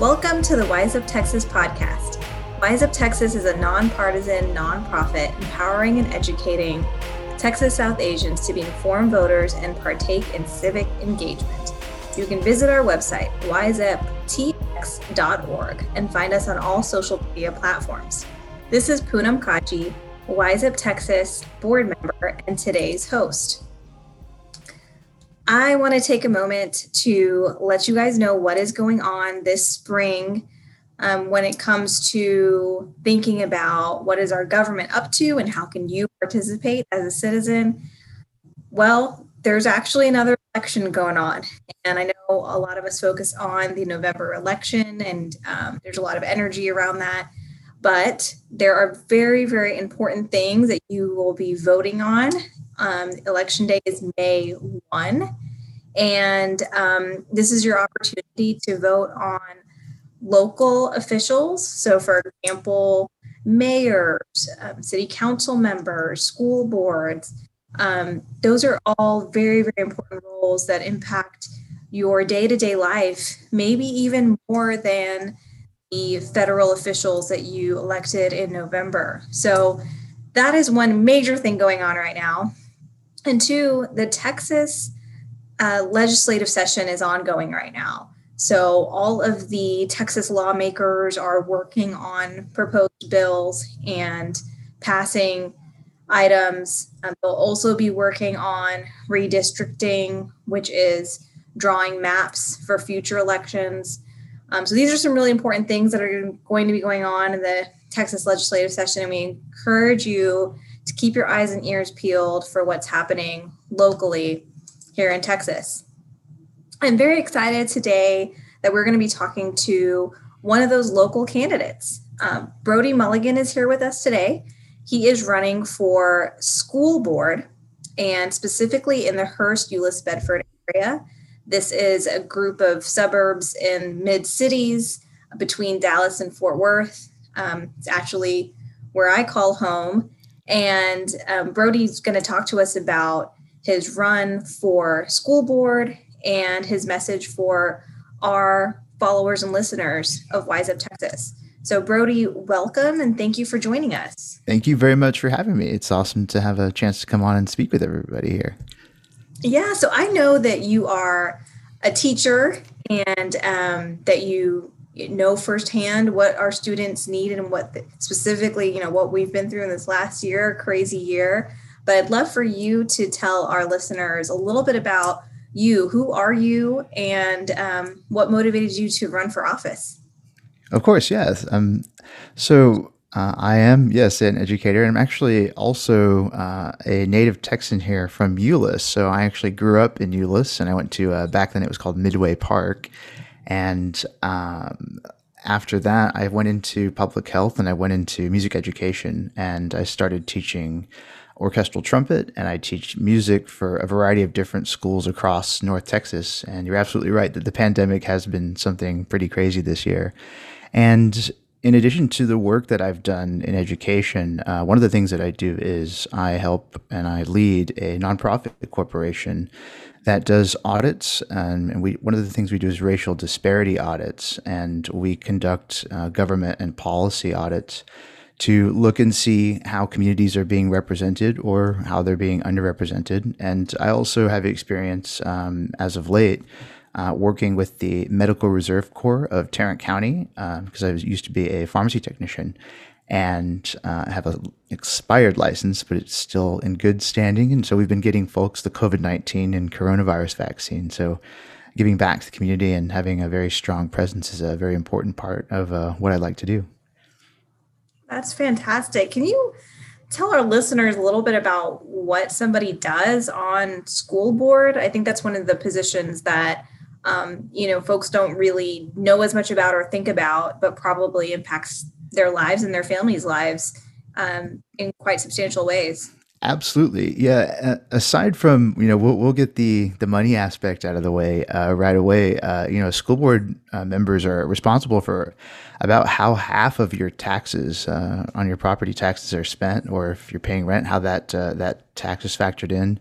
Welcome to the Wise Up Texas podcast. Wise Up Texas is a nonpartisan nonprofit empowering and educating Texas South Asians to be informed voters and partake in civic engagement. You can visit our website, wiseuptx.org, and find us on all social media platforms. This is Poonam Kaji, Wise Up Texas board member and today's host. I want to take a moment to let you guys know what is going on this spring um, when it comes to thinking about what is our government up to and how can you participate as a citizen. Well, there's actually another election going on, and I know a lot of us focus on the November election, and um, there's a lot of energy around that. But there are very, very important things that you will be voting on um, election day is May 1. And um, this is your opportunity to vote on local officials. So, for example, mayors, um, city council members, school boards. Um, those are all very, very important roles that impact your day to day life, maybe even more than the federal officials that you elected in November. So, that is one major thing going on right now. And two, the Texas uh, legislative session is ongoing right now. So, all of the Texas lawmakers are working on proposed bills and passing items. Um, they'll also be working on redistricting, which is drawing maps for future elections. Um, so, these are some really important things that are going to be going on in the Texas legislative session. And we encourage you to keep your eyes and ears peeled for what's happening locally here in Texas. I'm very excited today that we're going to be talking to one of those local candidates. Um, Brody Mulligan is here with us today. He is running for school board and specifically in the Hurst Euless Bedford area. This is a group of suburbs in mid cities between Dallas and Fort Worth. Um, it's actually where I call home. And um, Brody's going to talk to us about his run for school board and his message for our followers and listeners of Wise Up Texas. So, Brody, welcome and thank you for joining us. Thank you very much for having me. It's awesome to have a chance to come on and speak with everybody here. Yeah, so I know that you are a teacher and um, that you know firsthand what our students need and what the, specifically, you know, what we've been through in this last year, crazy year. But I'd love for you to tell our listeners a little bit about you. Who are you, and um, what motivated you to run for office? Of course, yes. Um, so uh, I am, yes, an educator. And I'm actually also uh, a native Texan here from Euless. So I actually grew up in Euless, and I went to uh, back then it was called Midway Park, and um, after that, I went into public health and I went into music education, and I started teaching orchestral trumpet and I teach music for a variety of different schools across North Texas. And you're absolutely right that the pandemic has been something pretty crazy this year. And in addition to the work that I've done in education, uh, one of the things that I do is I help and I lead a nonprofit corporation that does audits. and we one of the things we do is racial disparity audits, and we conduct uh, government and policy audits to look and see how communities are being represented or how they're being underrepresented. And I also have experience um, as of late uh, working with the Medical Reserve Corps of Tarrant County because um, I was, used to be a pharmacy technician and uh, have an expired license, but it's still in good standing. And so we've been getting folks the COVID 19 and coronavirus vaccine. So giving back to the community and having a very strong presence is a very important part of uh, what I like to do. That's fantastic. Can you tell our listeners a little bit about what somebody does on school board? I think that's one of the positions that um, you know folks don't really know as much about or think about, but probably impacts their lives and their families' lives um, in quite substantial ways. Absolutely, yeah. Aside from you know, we'll, we'll get the the money aspect out of the way uh, right away. Uh, you know, school board uh, members are responsible for about how half of your taxes uh, on your property taxes are spent, or if you're paying rent, how that uh, that tax is factored in.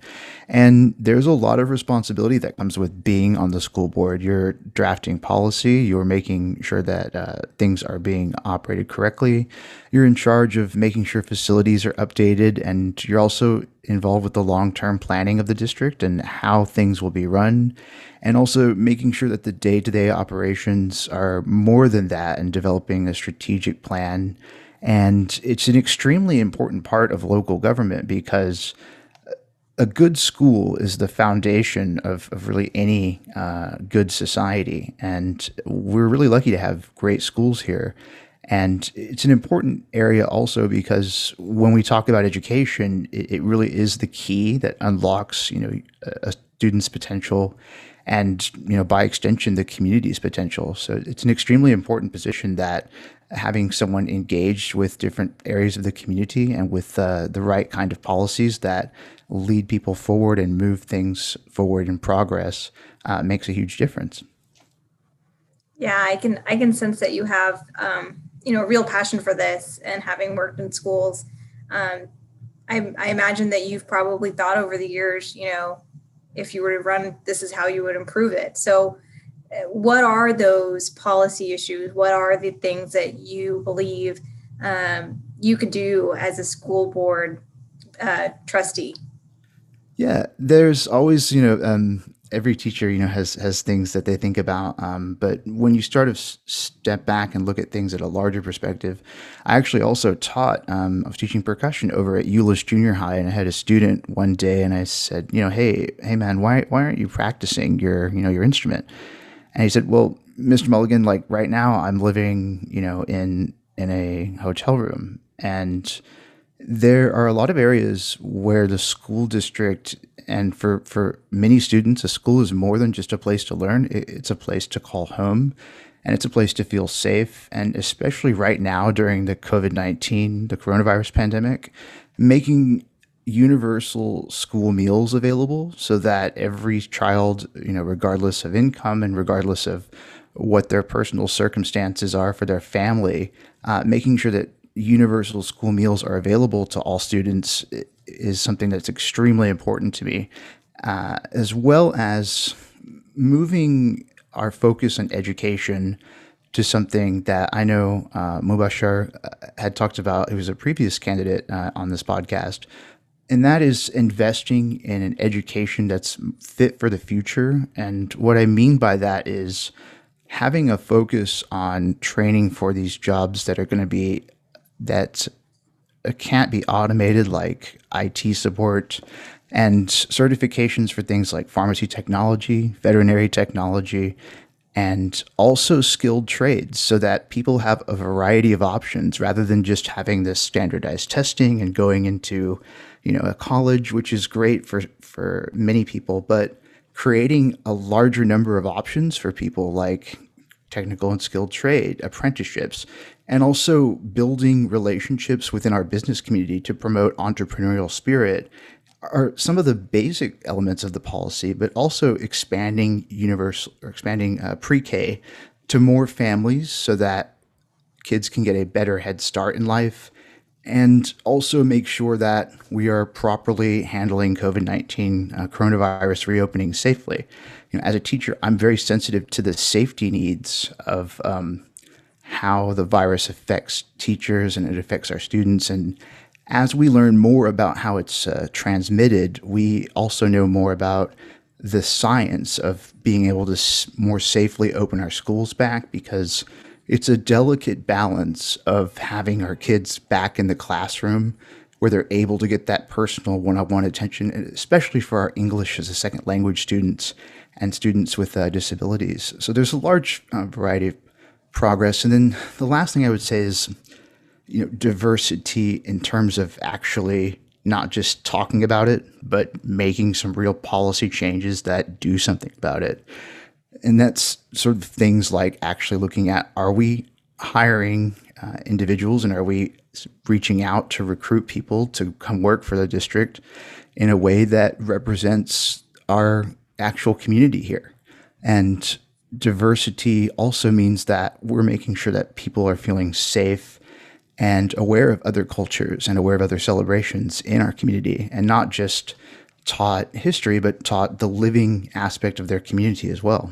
And there's a lot of responsibility that comes with being on the school board. You're drafting policy, you're making sure that uh, things are being operated correctly. You're in charge of making sure facilities are updated, and you're also involved with the long term planning of the district and how things will be run, and also making sure that the day to day operations are more than that and developing a strategic plan. And it's an extremely important part of local government because a good school is the foundation of, of really any uh, good society. And we're really lucky to have great schools here. And it's an important area also because when we talk about education, it, it really is the key that unlocks, you know, a, a student's potential and, you know, by extension, the community's potential. So it's an extremely important position that having someone engaged with different areas of the community and with uh, the right kind of policies that lead people forward and move things forward in progress uh, makes a huge difference. Yeah, I can I can sense that you have um, you know real passion for this and having worked in schools um, I, I imagine that you've probably thought over the years you know if you were to run this is how you would improve it. So uh, what are those policy issues? What are the things that you believe um, you could do as a school board uh, trustee? Yeah there's always you know um, every teacher, you know, has has things that they think about. Um, but when you start to step back and look at things at a larger perspective, I actually also taught. Um, I was teaching percussion over at Euless Junior High, and I had a student one day, and I said, you know, hey, hey, man, why why aren't you practicing your you know your instrument? And he said, well, Mr. Mulligan, like right now, I'm living, you know, in in a hotel room, and there are a lot of areas where the school district and for, for many students, a school is more than just a place to learn. It's a place to call home and it's a place to feel safe. And especially right now during the COVID 19, the coronavirus pandemic, making universal school meals available so that every child, you know, regardless of income and regardless of what their personal circumstances are for their family, uh, making sure that universal school meals are available to all students is something that's extremely important to me, uh, as well as moving our focus on education to something that I know uh, uh, had talked about. He was a previous candidate uh, on this podcast, and that is investing in an education that's fit for the future. And what I mean by that is having a focus on training for these jobs that are going to be that can't be automated, like IT support and certifications for things like pharmacy technology, veterinary technology, and also skilled trades so that people have a variety of options rather than just having this standardized testing and going into you know a college which is great for for many people but creating a larger number of options for people like technical and skilled trade apprenticeships and also building relationships within our business community to promote entrepreneurial spirit are some of the basic elements of the policy, but also expanding universal or expanding uh, pre-K to more families so that kids can get a better head start in life and also make sure that we are properly handling COVID 19 uh, coronavirus reopening safely. You know, as a teacher, I'm very sensitive to the safety needs of um, how the virus affects teachers and it affects our students. And as we learn more about how it's uh, transmitted, we also know more about the science of being able to s- more safely open our schools back because it's a delicate balance of having our kids back in the classroom where they're able to get that personal one-on-one attention, especially for our English as a second language students and students with uh, disabilities. So there's a large uh, variety of progress. And then the last thing I would say is, you know, diversity in terms of actually not just talking about it, but making some real policy changes that do something about it. And that's sort of things like actually looking at are we hiring uh, individuals and are we reaching out to recruit people to come work for the district in a way that represents our actual community here? And diversity also means that we're making sure that people are feeling safe and aware of other cultures and aware of other celebrations in our community and not just taught history, but taught the living aspect of their community as well.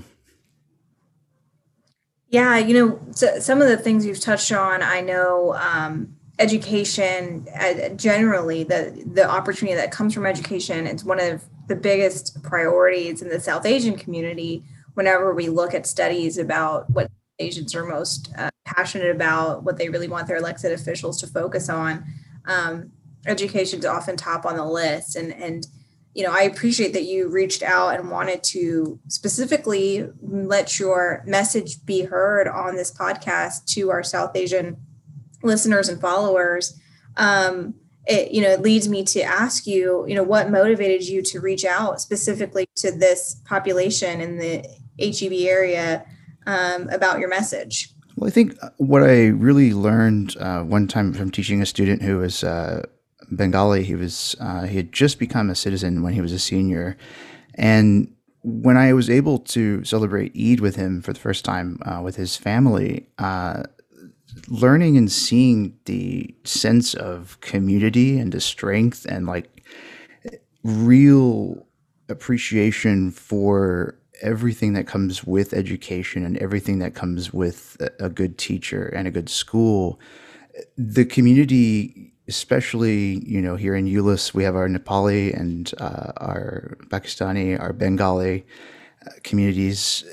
Yeah, you know, so some of the things you've touched on, I know um, education uh, generally, the the opportunity that comes from education, it's one of the biggest priorities in the South Asian community. Whenever we look at studies about what Asians are most uh, passionate about, what they really want their elected officials to focus on, um, education is often top on the list. And and you know, I appreciate that you reached out and wanted to specifically let your message be heard on this podcast to our South Asian listeners and followers. Um, it, you know, it leads me to ask you, you know, what motivated you to reach out specifically to this population in the HEB area um, about your message? Well, I think what I really learned uh, one time from teaching a student who was uh, Bengali. He was uh, he had just become a citizen when he was a senior, and when I was able to celebrate Eid with him for the first time uh, with his family, uh, learning and seeing the sense of community and the strength and like real appreciation for everything that comes with education and everything that comes with a good teacher and a good school the community especially you know here in Euless, we have our Nepali and uh, our Pakistani, our Bengali uh, communities,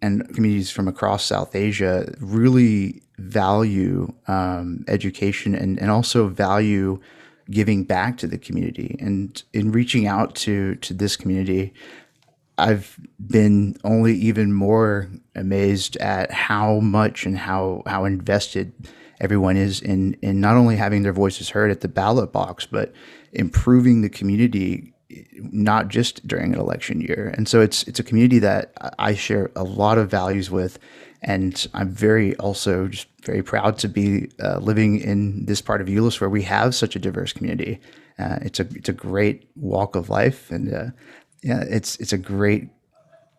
and communities from across South Asia really value um, education and and also value giving back to the community. And in reaching out to to this community, I've been only even more amazed at how much and how how invested everyone is in in not only having their voices heard at the ballot box, but improving the community not just during an election year. And so it's it's a community that I share a lot of values with, and I'm very also just very proud to be uh, living in this part of Euless where we have such a diverse community. Uh, it's a it's a great walk of life, and uh, yeah, it's it's a great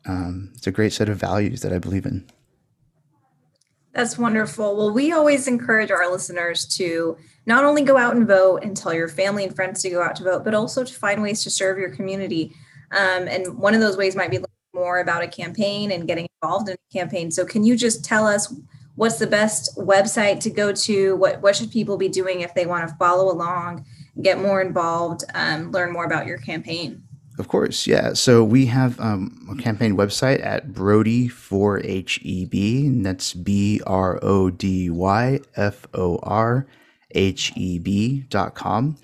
um, it's a great set of values that I believe in. That's wonderful. Well, we always encourage our listeners to not only go out and vote and tell your family and friends to go out to vote, but also to find ways to serve your community. Um, and one of those ways might be more about a campaign and getting involved in a campaign. So, can you just tell us what's the best website to go to? What what should people be doing if they want to follow along, get more involved, um, learn more about your campaign? Of course, yeah. So we have um, a campaign website at Brody for HEB, and that's B R O D Y F O R H E B dot com.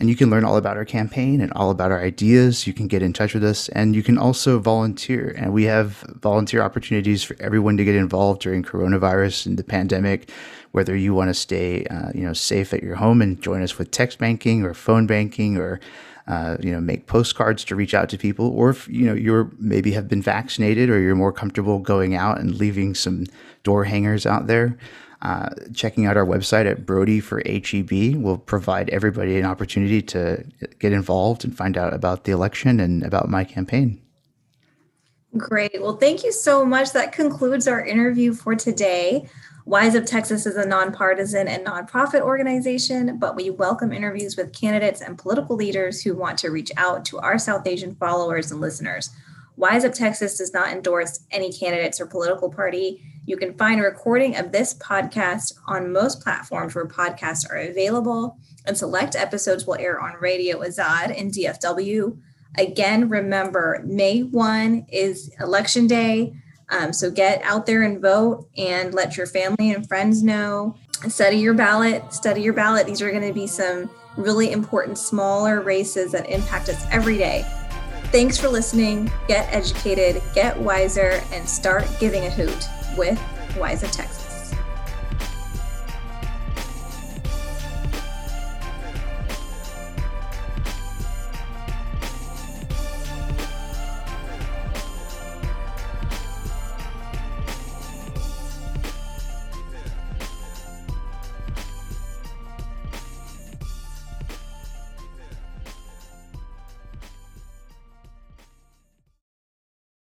And you can learn all about our campaign and all about our ideas. You can get in touch with us, and you can also volunteer. And we have volunteer opportunities for everyone to get involved during coronavirus and the pandemic. Whether you want to stay, uh, you know, safe at your home and join us with text banking or phone banking or uh, you know, make postcards to reach out to people, or if you know you're maybe have been vaccinated or you're more comfortable going out and leaving some door hangers out there. Uh, checking out our website at Brody for HEB will provide everybody an opportunity to get involved and find out about the election and about my campaign. Great. Well, thank you so much. That concludes our interview for today. Wise Up Texas is a nonpartisan and nonprofit organization, but we welcome interviews with candidates and political leaders who want to reach out to our South Asian followers and listeners. Wise Up Texas does not endorse any candidates or political party. You can find a recording of this podcast on most platforms where podcasts are available, and select episodes will air on Radio Azad in DFW. Again, remember, May 1 is election day. Um, so get out there and vote and let your family and friends know. Study your ballot, study your ballot. These are going to be some really important smaller races that impact us every day. Thanks for listening. Get educated, get wiser, and start giving a hoot with Wise Up Texas.